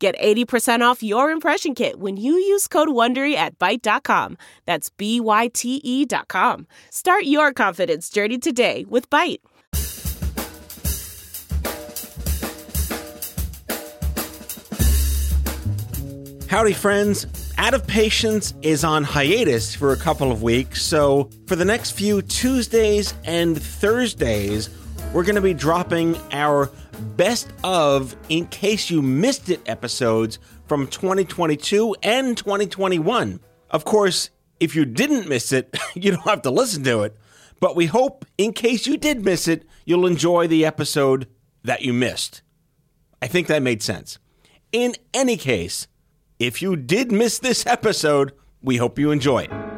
Get 80% off your impression kit when you use code WONDERY at Byte.com. That's B-Y-T-E dot com. Start your confidence journey today with Byte. Howdy, friends. Out of Patience is on hiatus for a couple of weeks, so for the next few Tuesdays and Thursdays, we're going to be dropping our best of in case you missed it episodes from 2022 and 2021. Of course, if you didn't miss it, you don't have to listen to it, but we hope in case you did miss it, you'll enjoy the episode that you missed. I think that made sense. In any case, if you did miss this episode, we hope you enjoy it.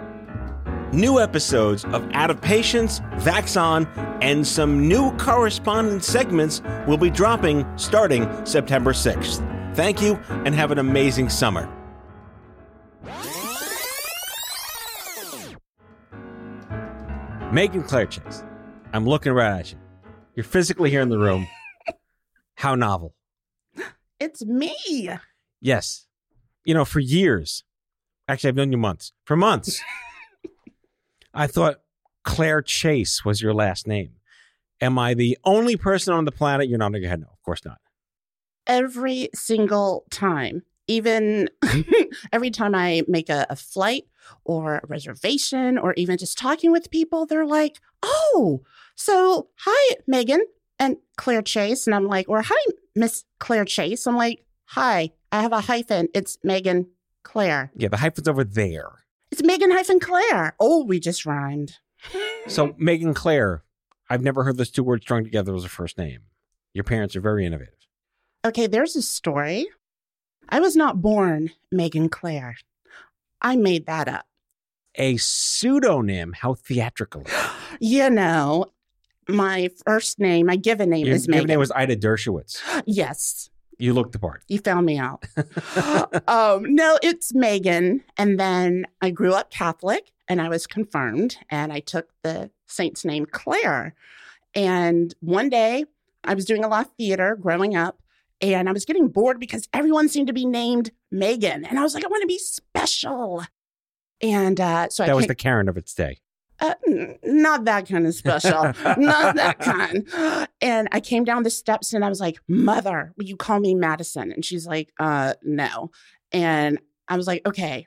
New episodes of Out of Patience, Vaxon, and some new correspondence segments will be dropping starting September 6th. Thank you and have an amazing summer. Megan Claire Chase, I'm looking right at you. You're physically here in the room. How novel. It's me. Yes. You know, for years, actually, I've known you months. For months, I thought Claire Chase was your last name. Am I the only person on the planet you're nodding your head? No, of course not. Every single time. Even mm-hmm. every time I make a, a flight or a reservation or even just talking with people, they're like, oh, so hi, Megan and Claire Chase. And I'm like, or hi, Miss Claire Chase. I'm like, hi, I have a hyphen. It's Megan Claire. Yeah, the hyphen's over there. It's Megan hyphen Claire. Oh, we just rhymed. So, Megan Claire, I've never heard those two words strung together as a first name. Your parents are very innovative. Okay, there's a story. I was not born Megan Claire. I made that up. A pseudonym, how theatrical. You know, my first name, my given name is Megan. Your is given Megan. name was Ida Dershowitz. yes, You looked the part. you found me out. um, no, it's Megan. And then I grew up Catholic and I was confirmed and I took the saint's name Claire. And one day I was doing a lot of theater growing up and I was getting bored because everyone seemed to be named Megan. And I was like, I want to be special. And uh, so I That was the Karen of its day. Uh, not that kind of special, not that kind. And I came down the steps and I was like, Mother, will you call me Madison? And she's like, uh, no. And I was like, okay,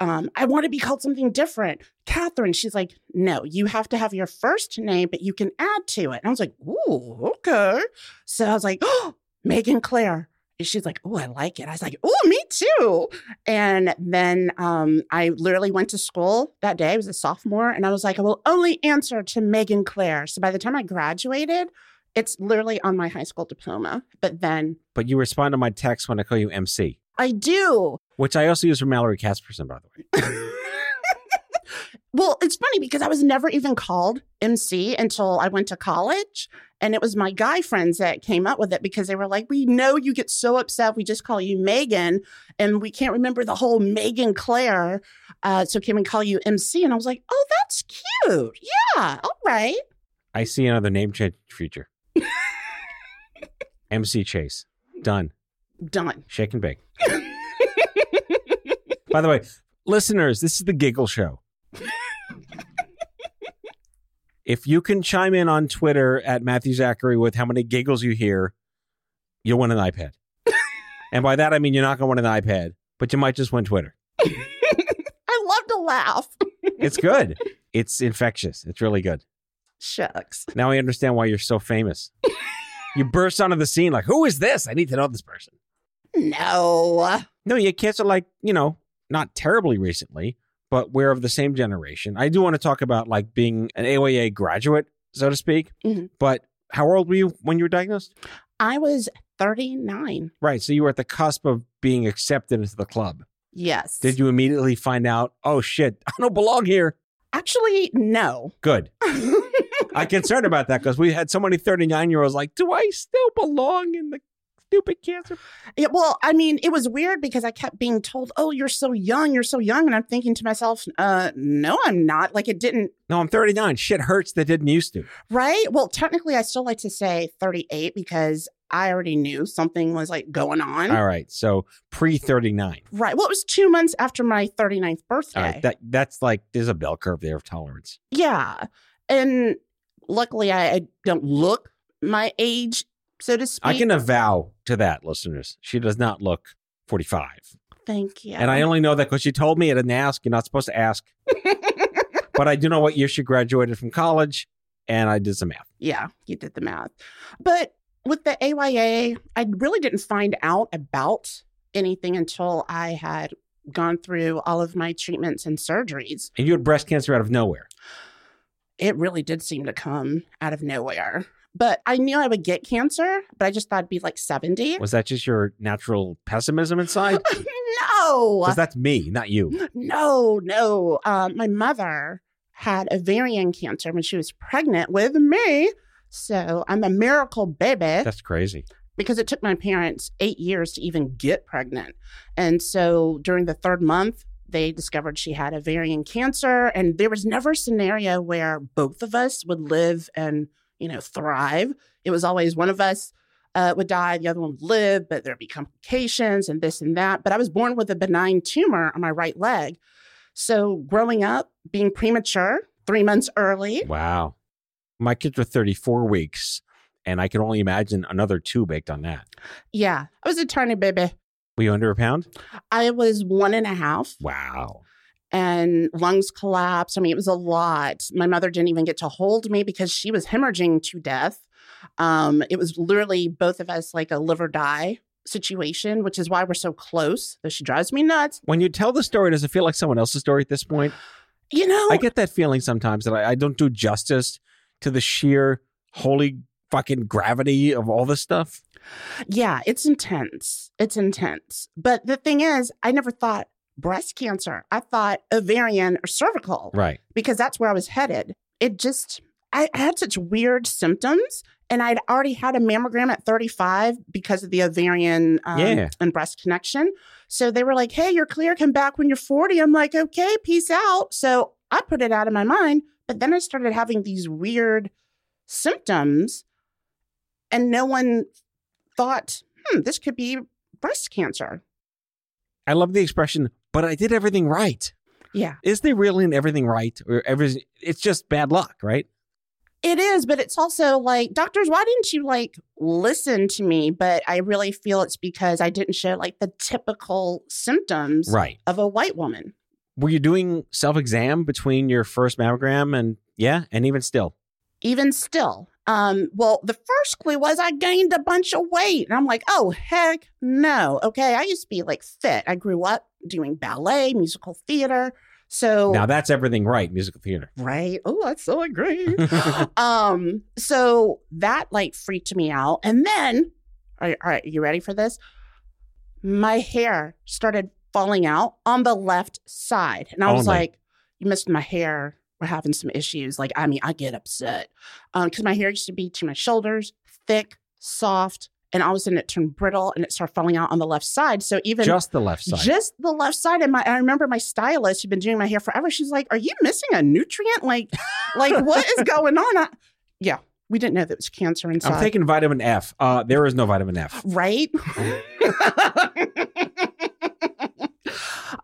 um, I want to be called something different. Catherine, she's like, no, you have to have your first name, but you can add to it. And I was like, ooh, okay. So I was like, oh, Megan Claire. She's like, oh, I like it. I was like, oh, me too. And then um, I literally went to school that day. I was a sophomore, and I was like, I will only answer to Megan Claire. So by the time I graduated, it's literally on my high school diploma. But then But you respond to my text when I call you MC, I do. which I also use for Mallory Casperson, by the way. well, it's funny because I was never even called MC until I went to college. And it was my guy friends that came up with it because they were like, We know you get so upset. We just call you Megan and we can't remember the whole Megan Claire. Uh, so can we call you MC? And I was like, Oh, that's cute. Yeah. All right. I see another name change future. MC Chase. Done. Done. Shake and bake. By the way, listeners, this is the Giggle Show. If you can chime in on Twitter at Matthew Zachary with how many giggles you hear, you'll win an iPad. and by that, I mean you're not going to win an iPad, but you might just win Twitter. I love to laugh. It's good. it's infectious. It's really good. Shucks. Now I understand why you're so famous. you burst onto the scene like, who is this? I need to know this person. No. No, you kids are like, you know, not terribly recently, but we're of the same generation. I do want to talk about like being an AYA graduate, so to speak. Mhm. But how old were you when you were diagnosed? I was 39. Right. So you were at the cusp of being accepted into the club. Yes. Did you immediately find out, oh shit, I don't belong here? Actually, no. Good. I'm concerned about that because we had so many 39 year olds like, do I still belong in the stupid cancer? Yeah, well, I mean, it was weird because I kept being told, "Oh, you're so young, you're so young," and I'm thinking to myself, "Uh, no, I'm not." Like it didn't, No, I'm 39. Shit hurts that didn't used to. right? Well, technically, I still like to say 38 because I already knew something was like going on. All right. So pre 39. Right. Well, it was two months after my 39th birthday. Right. That that's like there's a bell curve there of tolerance. yeah, and luckily, I, I don't look my age, so to speak. I can avow to that, listeners. She does not look 45. Thank you. And I only know that because she told me I didn't ask. You're not supposed to ask. but I do know what year she graduated from college, and I did some math. Yeah, you did the math. But with the AYA, I really didn't find out about anything until I had gone through all of my treatments and surgeries. And you had breast cancer out of nowhere. It really did seem to come out of nowhere. But I knew I would get cancer, but I just thought it'd be like 70. Was that just your natural pessimism inside? no, Because that's me, not you. no, no. Um, my mother had ovarian cancer when she was pregnant with me. So I'm a miracle baby. That's crazy. because it took my parents eight years to even get pregnant. And so during the third month, they discovered she had ovarian cancer. And there was never a scenario where both of us would live and, you know, thrive. It was always one of us uh, would die, the other one would live, but there'd be complications and this and that. But I was born with a benign tumor on my right leg. So growing up, being premature, three months early, Wow. My kids were 34 weeks, and I can only imagine another two baked on that. yeah, I was a tiny baby. Were you under a pound? I was one and a half. Wow. And lungs collapsed. I mean, it was a lot. My mother didn't even get to hold me because she was hemorrhaging to death. Um, it was literally both of us like a live or die situation, which is why we're so close. Though she drives me nuts. When you tell the story, does it feel like someone else's story at this point? You know, I get that feeling sometimes that I, I don't do justice to the sheer holy fucking gravity of all this stuff. yeah, it's intense. It's intense. But the thing is, I never thought breast cancer. I thought ovarian or cervical. Right. because that's where I was headed. It just, I, I had such weird symptoms. And I'd already had a mammogram at 35 because of the ovarian um, Yeah. and breast connection. So they were like, hey, you're clear. Come back when you're 40. I'm like, okay, peace out. So I put it out of my mind. But then I started having these weird symptoms. And no one thought, hmm, this could be breast cancer. I love the expression, but I did everything right. Yeah. Is there really in everything right? Or everything it's just bad luck, right? It is, but it's also like, doctors, why didn't you like listen to me? But I really feel it's because I didn't show like the typical symptoms Right. of a white woman. Were you doing self exam between your first mammogram and yeah, and even still? Even still. Um, well, the first clue was I gained a bunch of weight. And I'm like, oh, heck no. Okay. I used to be like fit. I grew up doing ballet, musical theater. So, Now that's everything right, musical theater. right. Oh, that's so agree. um, so that like freaked me out. And then, all right, all right, you ready for this? My hair started falling out on the left side. And I was like, you missed my hair. We're having some issues. Like, I mean, I get upset. Um, because my hair used to be to my shoulders, thick, soft, and all of a sudden it turned brittle and it started falling out on the left side. So even just the left side. just the left side. And my I remember my stylist who'd been doing my hair forever. She's like, Are you missing a nutrient? Like, like what is going on? I, yeah, we didn't know that was cancer inside. I'm taking vitamin F. Uh, there is no vitamin F. right?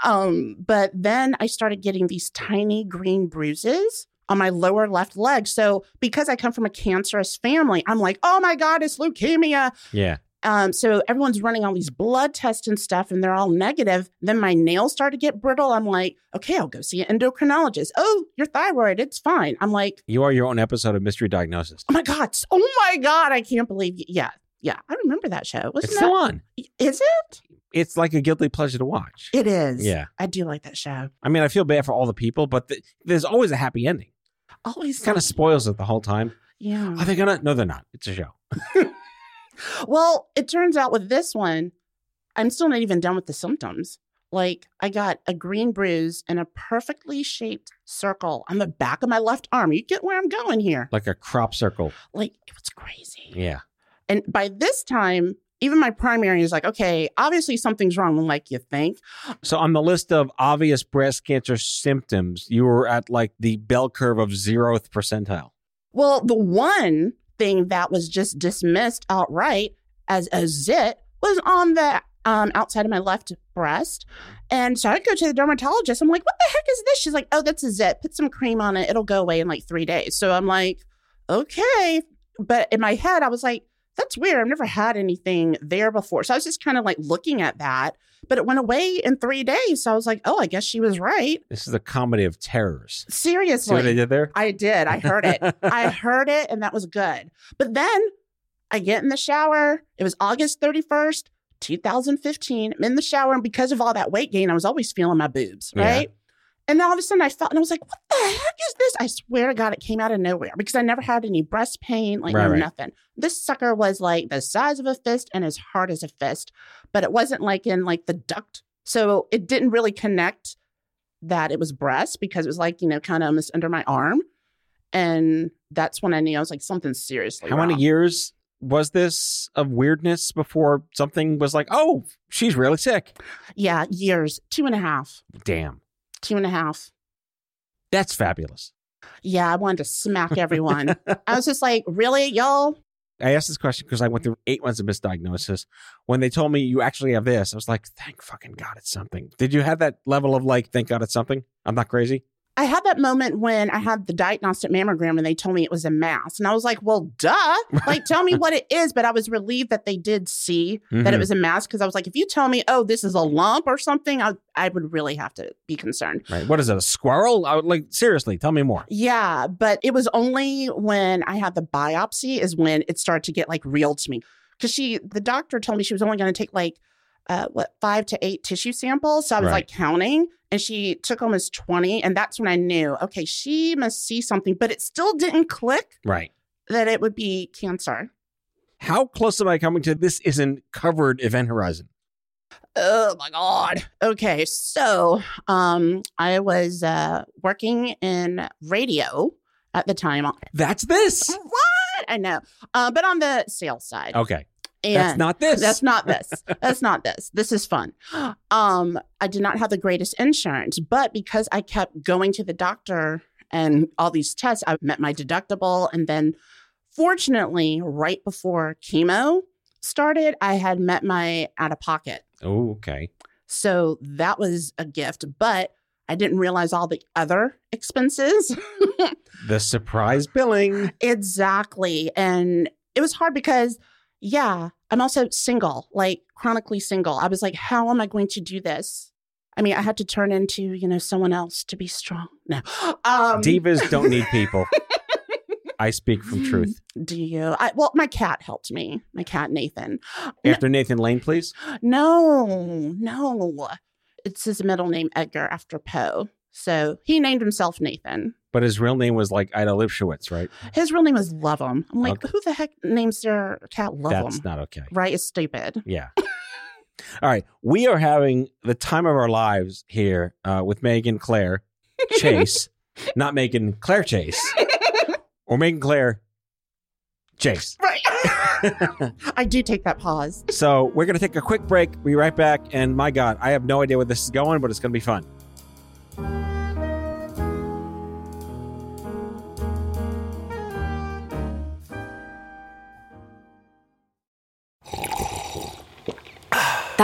um, but then I started getting these tiny green bruises on my lower left leg. So because I come from a cancerous family, I'm like, oh my God, it's leukemia. Yeah. Um, so everyone's running all these blood tests and stuff, and they're all negative. Then my nails start to get brittle. I'm like, okay, I'll go see an endocrinologist. Oh, your thyroid, it's fine. I'm like, You are your own episode of Mystery Diagnosis. oh my god, oh my god, I can't believe. You. Yeah, yeah, I remember that show. Wasn't It's that? still on. Is it? It's like a guilty pleasure to watch. It is. Yeah. I do like that show. I mean, I feel bad for all the people, but th- there's always a happy ending. Always Kind of spoils it the whole time. yeah. Are they gonna? No, they're not. It's a show. Well, it turns out with this one, I'm still not even done with the symptoms. Like I got a green bruise and a perfectly shaped circle on the back of my left arm. You get where I'm going here. Like a crop circle. Like it was crazy. Yeah. And by this time, even my primary is like, okay, obviously something's wrong. Like, you think? So on the list of obvious breast cancer symptoms, you were at like the bell curve of zeroth percentile. Well, the one thing that was just dismissed outright as a zit was on the um, outside of my left breast. And so I go to the dermatologist. I'm like, what the heck is this? She's like, oh, that's a zit. Put some cream on it. It'll go away in like three days. So I'm like, okay. But in my head, I was like, that's weird. I've never had anything there before. So I was just kind of like looking at that, but it went away in three days. So I was like, oh, I guess she was right. This is a comedy of terrors. Seriously. See what I did there? I did. I heard it. I heard it, and that was good. But then I get in the shower. It was August 31st, 2015. I'm in the shower, and because of all that weight gain, I was always feeling my boobs, right? And then all of a sudden I felt, and I was like, what the heck is this? I swear to God, it came out of nowhere because I never had any breast pain, like Right, no right. nothing. This sucker was like the size of a fist and as hard as a fist, but it wasn't like in like the duct. So it didn't really connect that it was breast because it was like, you know, kind of almost under my arm. And that's when I knew I was like, something seriously How many years was this of weirdness before something was like, oh, she's really sick? Yeah, years, two and a half, Damn. Two and a half. That's fabulous. Yeah, I wanted to smack everyone. I was just like, really, y'all? I asked this question because I went through eight months of misdiagnosis. When they told me you actually have this, I was like, thank fucking God it's something. Did you have that level of like, thank God it's something? I'm not crazy. I had that moment when I had the diagnostic mammogram and they told me it was a mass. And I was like, well, duh. Like, tell me what it is. But I was relieved that they did see that it Mhm. was a mass because I was like, if you tell me, oh, this is a lump or something, I, I would really have to be concerned. Right. What is it? A squirrel? I would like, seriously, tell me more. Yeah. But it was only when I had the biopsy is when it started to get like real to me. Cause she, the doctor told me she was only going to take like, uh, what, five to eight tissue samples. So I was Right. like counting and she took almost 20. And that's when I knew, okay, she must see something, but it still didn't click Right. that it would be cancer. How close am I coming to this isn't covered event horizon? Oh my God. Okay. So um, I was uh, working in radio at the time. That's this. What? I know. Uh, but on the sales side. Okay. And That's not this. That's not this. That's not this. This is fun. Um, I did not have the greatest insurance, but because I kept going to the doctor and all these tests, I met my deductible. And then, fortunately, right before chemo started, I had met my out of pocket. Oh, okay. So that was a gift, but I didn't realize all the other expenses. The surprise billing. Exactly. And it was hard because, yeah, I'm also single, like chronically single. I was like, how am I going to do this? I mean, I had to turn into, you know, someone else to be strong. No. Um, Divas don't need people. I speak from truth. Do you? I, well, my cat helped me. My cat, Nathan. No. After Nathan Lane, please. No, no. It's his middle name, Edgar, after Poe. So he named himself Nathan. But his real name was like Ida Lipschitz, right? His real name was Lovem. I'm like, Okay. who the heck names their cat Lovem? That's not okay. right? It's stupid. Yeah. All right. We are having the time of our lives here uh, with Megan Claire Chase, not Megan Claire Chase, or Megan Claire Chase. Right. I do take that pause. So we're going to take a quick break. We'll be right back. And my God, I have no idea where this is going, but it's going to be fun.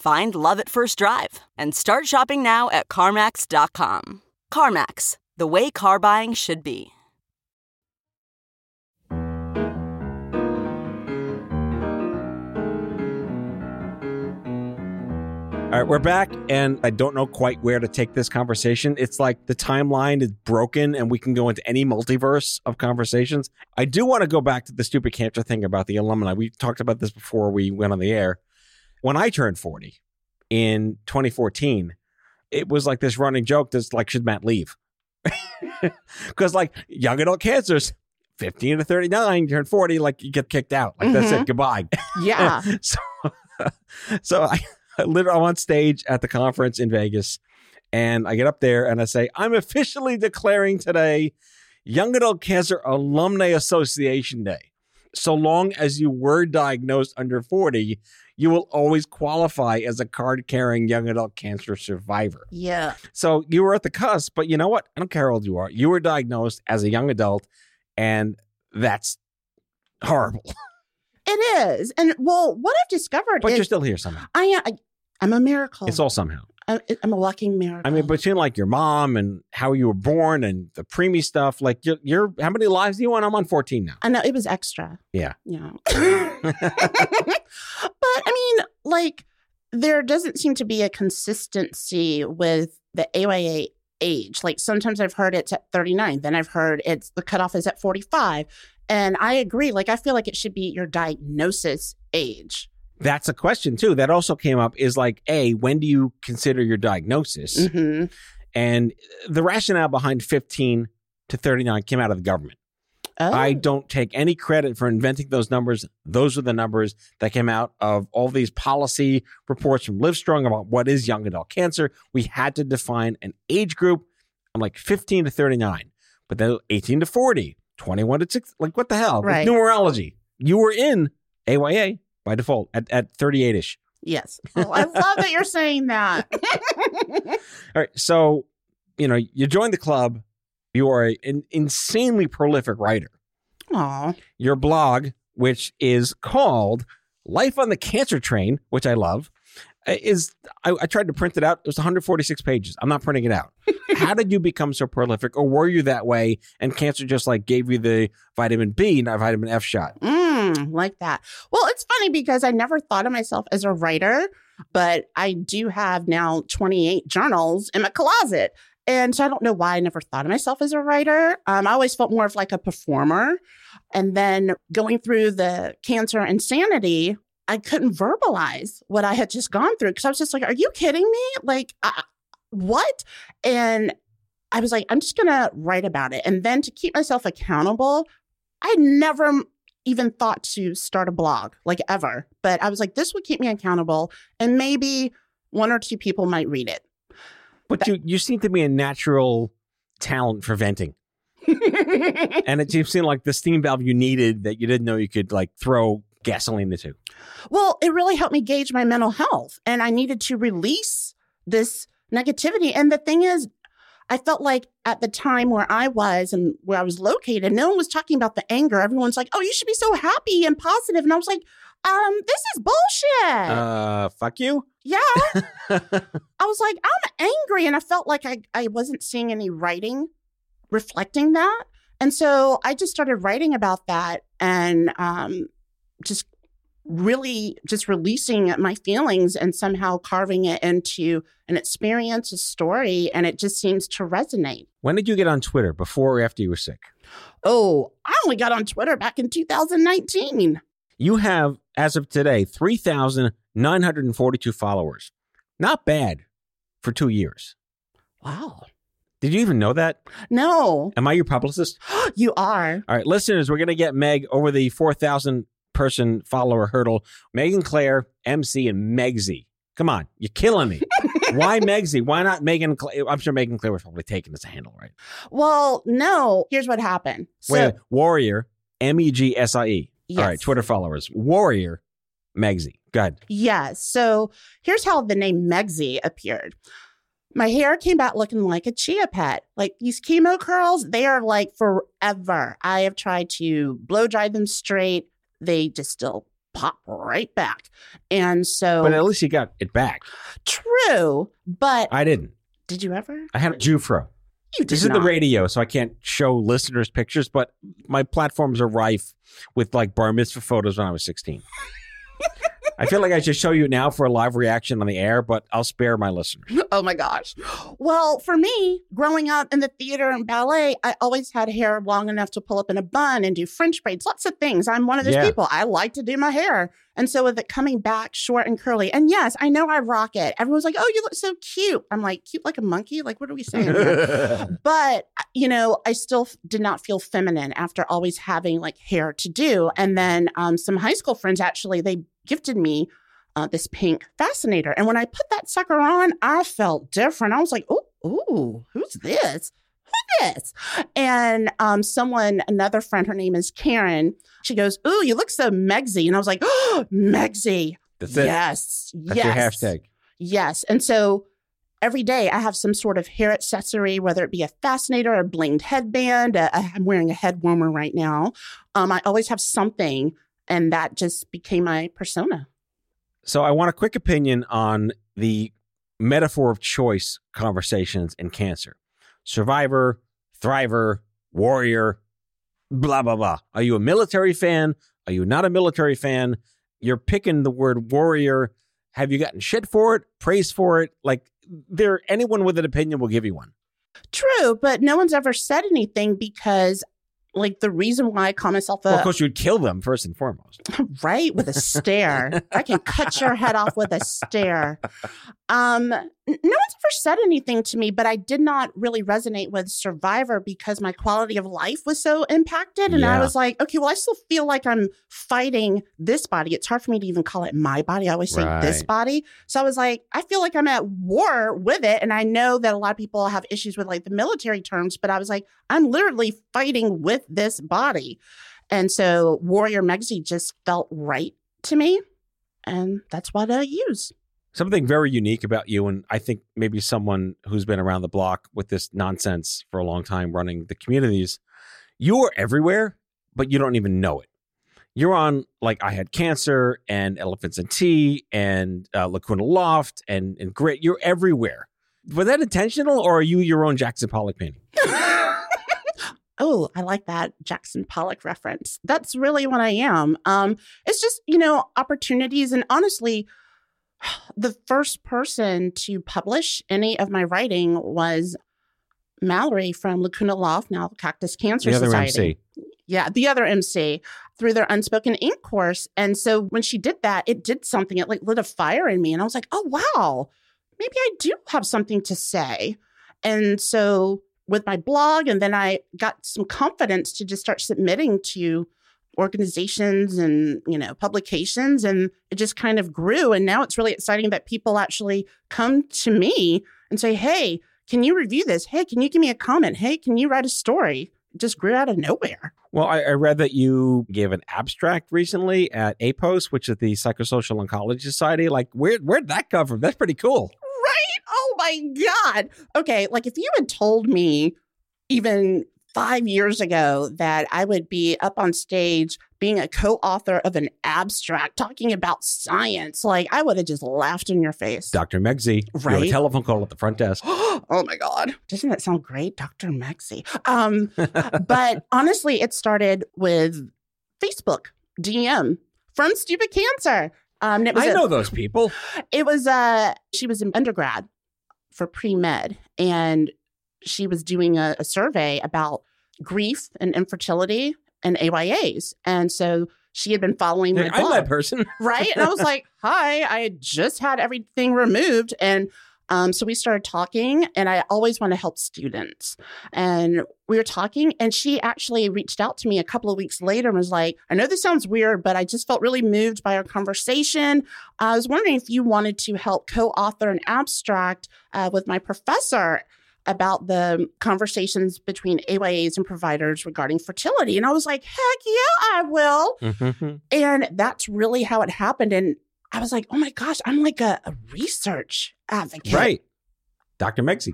Find love at first drive and start shopping now at CarMax.com. CarMax, the way car buying should be. All right, we're back, and I don't know quite where to take this conversation. It's like the timeline is broken, and we can go into any multiverse of conversations. I do want to go back to the stupid cancer thing about the alumni. We talked about this before we went on the air. When I turned 40 in 2014, it was like this running joke that's like, should Matt leave? Because, like, young adult cancers, 15 to 39, turn 40, like, you get kicked out. Like, that's Mhm. it. Goodbye. Yeah. so, so I, I literally I'm on stage at the conference in Vegas, and I get up there and I say, "I'm officially declaring today Young Adult Cancer Alumni Association Day. So long as you were diagnosed under 40, you will always qualify as a card-carrying young adult cancer survivor. yeah. So you were at the cusp, but you know what? I don't care how old you are. You were diagnosed as a young adult, and that's horrible. It is. And well, what I've discovered is But is you're still here somehow. I am I, I'm a miracle. It's all somehow. I'm, I'm a walking miracle. I mean, between like your mom and how you were born and the preemie stuff, like you're, you're how many lives do you want? I'm on 14 now. I know it was extra. Yeah. Yeah. but I mean, like, there doesn't seem to be a consistency with the AYA age. Like, sometimes I've heard it's at 39, then I've heard it's the cutoff is at 45. And I agree. Like, I feel like it should be your diagnosis age. That's a question too. That also came up is like, A, when do you consider your diagnosis? hmm And the rationale behind 15 to 39 came out of the government. Oh. I don't take any credit for inventing those numbers. Those are the numbers that came out of all these policy reports from Livestrong about what is young adult cancer. We had to define an age group. I'm like 15 to 39, but then 18 to 40, 21 to 6. Like, what the hell? With Right. numerology. You were in AYA by default at, at 38 ish. Yes. Oh, I love that you're saying that. All right. So, you know, you joined the club. You are a- an insanely prolific writer. Aw. your blog, which is called Life on the Cancer Train, which I love, is I, I tried to print it out. It was 146 pages. I'm not printing it out. How did you become so prolific, or were you that way? And cancer just like gave you the vitamin B, not vitamin F shot. Mm, like that. Well, it's funny because I never thought of myself as a writer, but I do have now 28 journals in my closet. And so I don't know why I never thought of myself as a writer. Um, I always felt more of like a performer. And then going through the cancer insanity, I couldn't verbalize what I had just gone through because I was just like, are you kidding me? Like, I, what? And I was like, I'm just going to write about it. And then to keep myself accountable, I never even thought to start a blog, like ever. But I was like, this would keep me accountable. And maybe one or two people might read it. But you you seem to be a natural talent for venting, and it seemed like the steam valve you needed that you didn't know you could like throw gasoline into. well, it really helped me gauge my mental health. And I needed to release this negativity. And the thing is, I felt like at the time where I was and where I was located, no one was talking about the anger. Everyone's like, oh, you should be so happy and positive. And I was like, um, this is bullshit. Uh, fuck you. yeah. I was like, I'm angry. And I felt like I, I wasn't seeing any writing reflecting that. And so I just started writing about that and um, just really just releasing my feelings and somehow carving it into an experience, a story. And it just seems to resonate. when did you get on Twitter? Before or after you were sick? Oh, I only got on Twitter back in 2019. You have, as of today, 3,942 followers. Not bad for two years. Wow. Did you even know that? No, Am I your publicist? you are. All right, listeners, we're going to get Meg over the 4,000 person follower hurdle. Megan Claire, MC, and Megsy. Come on, you're killing me. Why Megsy? Why not Megan? Cla- I'm sure Megan Claire was probably taken as a handle, right? Well, no. Here's what happened. So, Wait, Warrior, M E G S I E. All right, Twitter followers. Warrior, Megsy. Go ahead. Yes. So here's how the name Megsy appeared. My hair came back looking like a chia pet. Like these chemo curls, they are like forever. I have tried to blow dry them straight. They just still pop right back. And so But at least you got it back. true. But I didn't. did you ever? I had a Jewfro. You did This is the radio, so I can't show listeners pictures, but my platforms are rife with like bar mitzvah photos when I was 16. I feel like I should show you now for a live reaction on the air, but I'll spare my listeners. Oh my gosh. Well, for me, growing up in the theater and ballet, I always had hair long enough to pull up in a bun and do French braids, lots of things. I'm one of those Yeah. people. I like to do my hair. And so with it coming back short and curly, and yes, I know I rock it. Everyone's like, oh, you look so cute. I'm like, cute like a monkey? Like, what are we saying but you know i still f- did not feel feminine after always having like hair to do and then um, some high school friends actually they gifted me uh, this pink fascinator and when i put that sucker on i felt different i was like oh ooh who's this who's this and um, someone another friend her name is karen she goes ooh you look so megsy and i was like oh megsy That's it. yes That's yes your hashtag. Yes. And so every day I have some sort of hair accessory, whether it be a fascinator, or a blinged headband. i I'm wearing a head warmer right now. Um, I always have something, and that just became my persona. So I want a quick opinion on the metaphor of choice conversations in cancer. Survivor, thriver, warrior, blah, blah, blah. Are you a military fan? Are you not a military fan? You're picking the word warrior. Have you gotten shit for it? Praise for it? Like there anyone with an opinion will give you one. True, but no one's ever said anything because, like, the reason why I call myself a well, of course you'd kill them first and foremost. right with a stare. I can cut your head off with a stare. Um, no one's ever said anything to me, but I did not really resonate with Survivor because my quality of life was so impacted. And I was like, okay, well, I still feel like I'm fighting this body. It's hard for me to even call it my body. I always say this body. So I was like, I feel like I'm at war with it. And I know that a lot of people have issues with like the military terms, but I was like, I'm literally fighting with this body. And so Warrior Megsy just felt right to me. And that's what I use. Something very unique about you, and I think maybe someone who's been around the block with this nonsense for a long time running the communities, you are everywhere, but you don't even know it. You're on like I had cancer and elephants and tea and uh, Lacuna Loft and and grit. You're everywhere. Was that intentional, or are you your own Jackson Pollock painting? oh, I like that Jackson Pollock reference. That's really what I am. Um, it's just, you know, opportunities. And honestly, the first person to publish any of my writing was Mallory from Lacuna Loft, now Cactus Cancer The other Society. MC. Yeah, the other MC through their unspoken ink course. And so when she did that, it did something. It like lit a fire in me. And I was like, oh, wow, maybe I do have something to say. And so with my blog, and then I got some confidence to just start submitting to organizations and you know publications and it just kind of grew and now it's really exciting that people actually come to me and say hey can you review this hey can you give me a comment hey can you write a story it just grew out of nowhere Well, I, I read that you gave an abstract recently at APOS, which is the Psychosocial Oncology Society. Like, where where'd that come from? That's pretty cool. Right? Oh my God. Okay. Like if you had told me even five years ago that I would be up on stage being a co author of an abstract talking about science, like I would have just laughed in your face. Dr. Megsy, you have a telephone call at the front desk. oh my God. Doesn't that sound great? Dr. Megsy. Um, but honestly, it started with Facebook DM from Stupid Cancer. Um, and it was I a- know those people. it was uh she was in undergrad for pre-med and she was doing a, a survey about grief and infertility and AYAs. And so she had been following my I'm that blog, person. right? And I was like, "Hi, I just had everything removed and Um, so we started talking, and I always want to help students. And we were talking, and she actually reached out to me a couple of weeks later and was like, I know this sounds weird, but I just felt really moved by our conversation. I was wondering if you wanted to help co author an abstract uh, with my professor about the conversations between AYAs and providers regarding fertility. And I was like, heck yeah, I will. Mm-hmm. And that's really how it happened. And I was like, oh my gosh, I'm like a, a research advocate. Right. Dr. Megsy.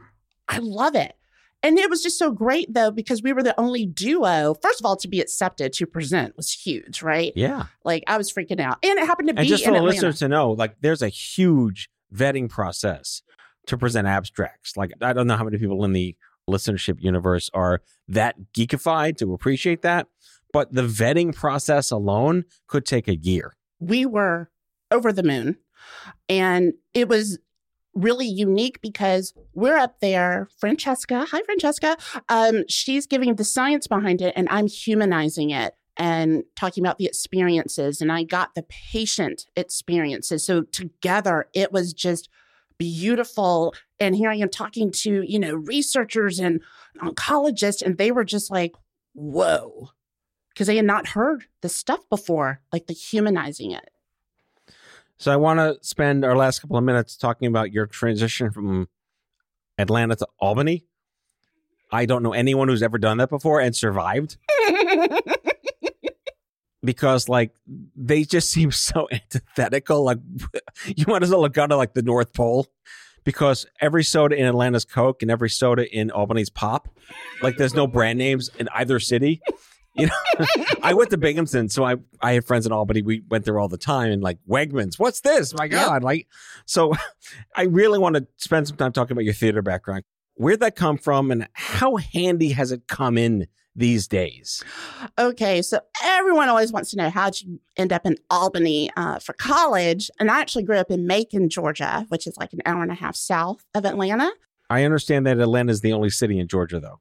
I love it. And it was just so great though, because we were the only duo, first of all, to be accepted to present was huge, right? Yeah. Like I was freaking out. And it happened to And be just for the listeners to know, like there's a huge vetting process to present abstracts. Like I don't know how many people in the listenership universe are that geekified to appreciate that, but the vetting process alone could take a year. we were over the moon. And it was really unique because we're up there. Francesca, hi, Francesca. Um, she's giving the science behind it, and I'm humanizing it and talking about the experiences. And I got the patient experiences. So together, it was just beautiful. And here I am talking to, you know, researchers and oncologists, and they were just like, whoa. Because they had not heard this stuff before, like the humanizing it. So I want to spend our last couple of minutes talking about your transition from Atlanta to Albany. I don't know anyone who's ever done that before and survived because like they just seem so antithetical. Like you might as well have gone to like the North Pole because every soda in Atlanta's Coke and every soda in Albany's Pop. Like there's no brand names in either city. You know, I went to Binghamton, so I I have friends in Albany. We went there all the time, and like Wegmans. What's this? My God! Like, so I really want to spend some time talking about your theater background. Where'd that come from, and how handy has it come in these days? Okay, so everyone always wants to know how'd you end up in Albany uh, for college? And I actually grew up in Macon, Georgia, which is like an hour and a half south of Atlanta. I understand that Atlanta is the only city in Georgia, though,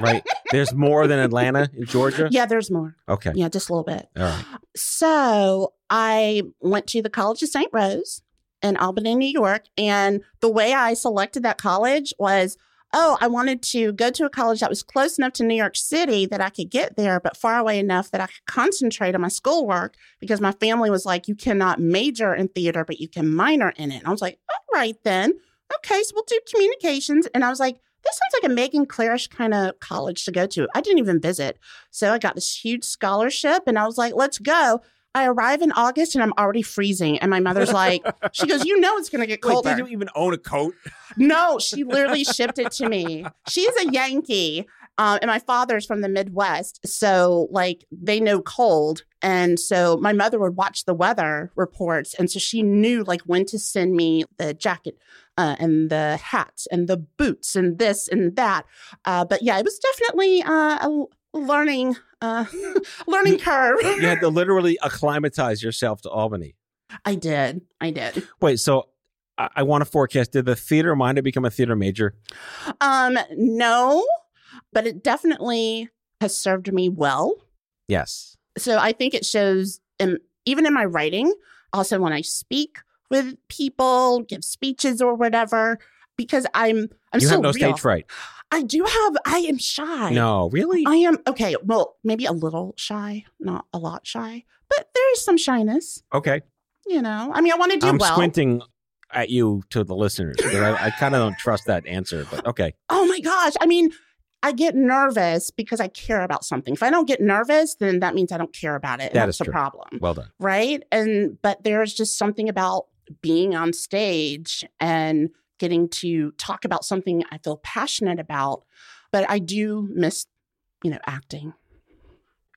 right? There's more than Atlanta in Georgia. Yeah, there's more. Okay. Yeah, just a little bit. All right. So I went to the College of St. Rose in Albany, New York. And the way I selected that college was oh, I wanted to go to a college that was close enough to New York City that I could get there, but far away enough that I could concentrate on my schoolwork because my family was like, you cannot major in theater, but you can minor in it. And I was like, all right, then. Okay, so we'll do communications. And I was like, this sounds like a Megan Clarish kind of college to go to. I didn't even visit. So I got this huge scholarship and I was like, let's go. I arrive in August and I'm already freezing. And my mother's like, she goes, you know it's going to get Wait, colder. did you even own a coat? No, she literally shipped it to me. She's a Yankee. Um, and my father's from the Midwest. So, like, they know cold. And so my mother would watch the weather reports. And so she knew, like, when to send me the jacket uh, and the hats and the boots and this and that. Uh, but yeah, it was definitely uh, a learning, uh, learning curve. You had to literally acclimatize yourself to Albany. I did. I did. Wait, so I, I want to forecast. Did the theater mind to become a theater major? Um, no, but it definitely has served me well. Yes. So I think it shows, in, even in my writing, also when I speak with people, give speeches or whatever, because I'm I'm you so have no real. stage fright. I do have. I am shy. No, really? I am okay. Well, maybe a little shy, not a lot shy, but there is some shyness. okay. You know, I mean, I want to do I'm well. squinting at you to the listeners. I, I kind of don't trust that answer, but okay. Oh my gosh! I mean, I get nervous because I care about something. If I don't get nervous, then that means I don't care about it. That that's is the problem. Well done. right? And but there's just something about being on stage and getting to talk about something I feel passionate about. But I do miss, you know, acting.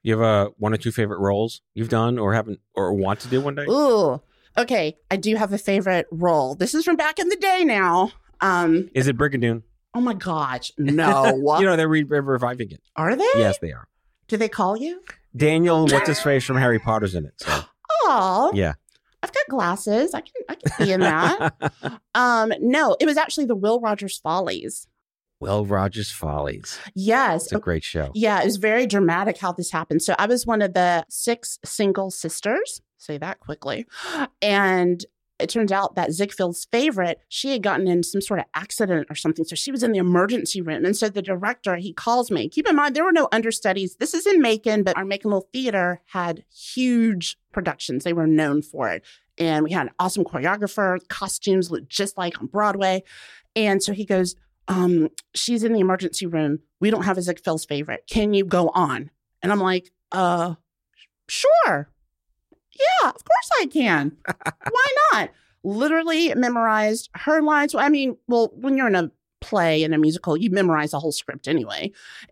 You have uh, one or two favorite roles you've done or haven't or want to do one day? Ooh, okay. I do have a favorite role. This is from back in the day now. Um, Is it Brigadoon? oh my gosh, no. you know, they're re- re- reviving it. Are they? Yes, they are. Do they call you? Daniel, what's his face from Harry Potter's in it. So, Oh, yeah. I've got glasses. I can I can be in that. um, no, it was actually the Will Rogers Follies. Will Rogers Follies. Yes. It's a great show. Yeah, it was very dramatic how this happened. So I was one of the six single sisters, say that quickly. And it turns out that Ziegfeld's favorite, she had gotten in some sort of accident or something. So she was in the emergency room. And so the director, he calls me. Keep in mind, there were no understudies. This is in Macon, but our Macon Little Theater had huge productions. They were known for it. And we had an awesome choreographer, costumes looked just like on Broadway. And so he goes, um, she's in the emergency room. We don't have a Ziegfeld's favorite. Can you go on? And I'm like, uh, sure. Yeah, of course I can. Why not? Literally memorized her lines. I mean, well, when you're in a play and a musical, you memorize the whole script anyway,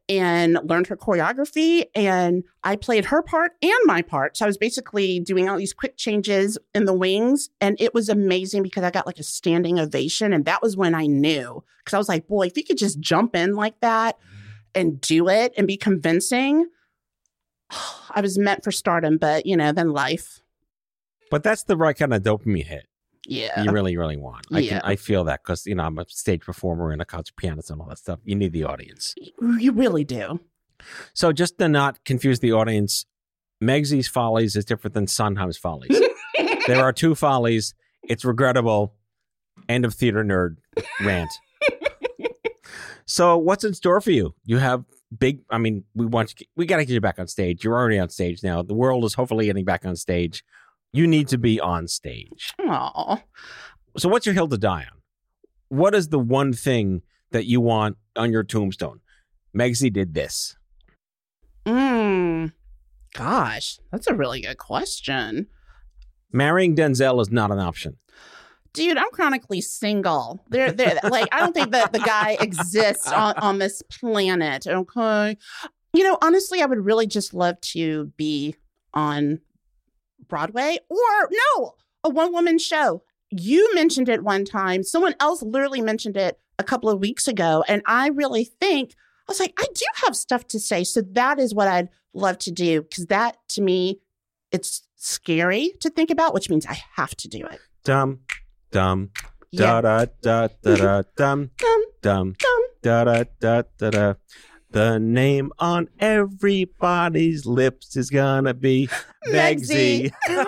and learned her choreography. And I played her part and my part. So I was basically doing all these quick changes in the wings. And it was amazing because I got like a standing ovation. And that was when I knew, because I was like, boy, if you could just jump in like that and do it and be convincing, I was meant for stardom, but you know, then life. But that's the right kind of dopamine hit Yeah. you really, really want. I Yeah. can, I feel that because you know I'm a stage performer and a concert pianist and all that stuff. You need the audience. You really do. So just to not confuse the audience, Megsy's Follies is different than Sondheim's Follies. there are two follies. It's regrettable. End of theater nerd rant. so what's in store for you? You have big. I mean, we want you, we got to get you back on stage. You're already on stage now. The world is hopefully getting back on stage. You need to be on stage. Aw. So what's your hill to die on? What is the one thing that you want on your tombstone? Megsy did this. Mm. Gosh, that's a really good question. Marrying Denzel is not an option. Dude, I'm chronically single. There, there. Like, I don't think that the guy exists on, on this planet. Okay, you know, honestly, I would really just love to be on Broadway or no, a one woman show. You mentioned it one time. Someone else literally mentioned it a couple of weeks ago, and I really think I was like, I do have stuff to say. So that is what I'd love to do because that to me, it's scary to think about, which means I have to do it. Dum, dum, da da da da da dum, Dum, dum, da da da da da. The name on everybody's lips is gonna be Megsy.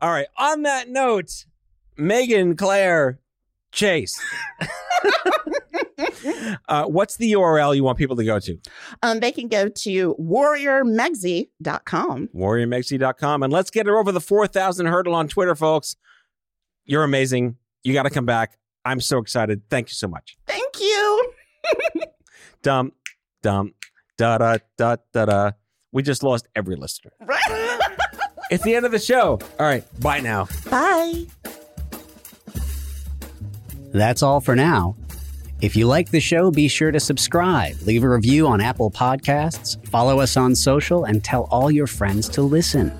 All right. On that note, Megan Claire Chase. uh, what's the URL you want people to go to? um, they can go to warriormegsy.com. warriormegsy.com. And let's get her over the 4,000 hurdle on Twitter, folks. You're amazing. You got to come back. I'm so excited. Thank you so much. Thank you. Dum, dum, da da da da da. We just lost every listener. It's the end of the show. All right. Bye now. Bye. That's all for now. If you like the show, be sure to subscribe, leave a review on Apple Podcasts, follow us on social, and tell all your friends to listen.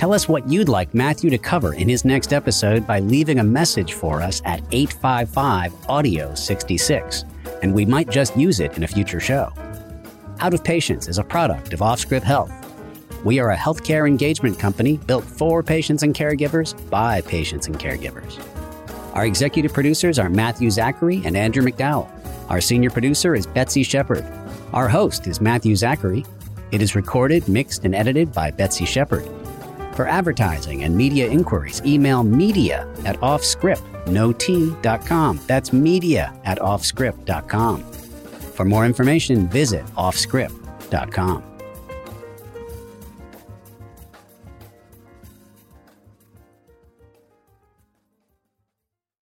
Tell us what you'd like Matthew to cover in his next episode by leaving a message for us at 855 Audio 66, and we might just use it in a future show. Out of Patients is a product of Offscript Health. We are a healthcare engagement company built for patients and caregivers by patients and caregivers. Our executive producers are Matthew Zachary and Andrew McDowell. Our senior producer is Betsy Shepard. Our host is Matthew Zachary. It is recorded, mixed, and edited by Betsy Shepard. For advertising and media inquiries, email media at offscript.com. That's media at offscript.com. For more information, visit offscript.com.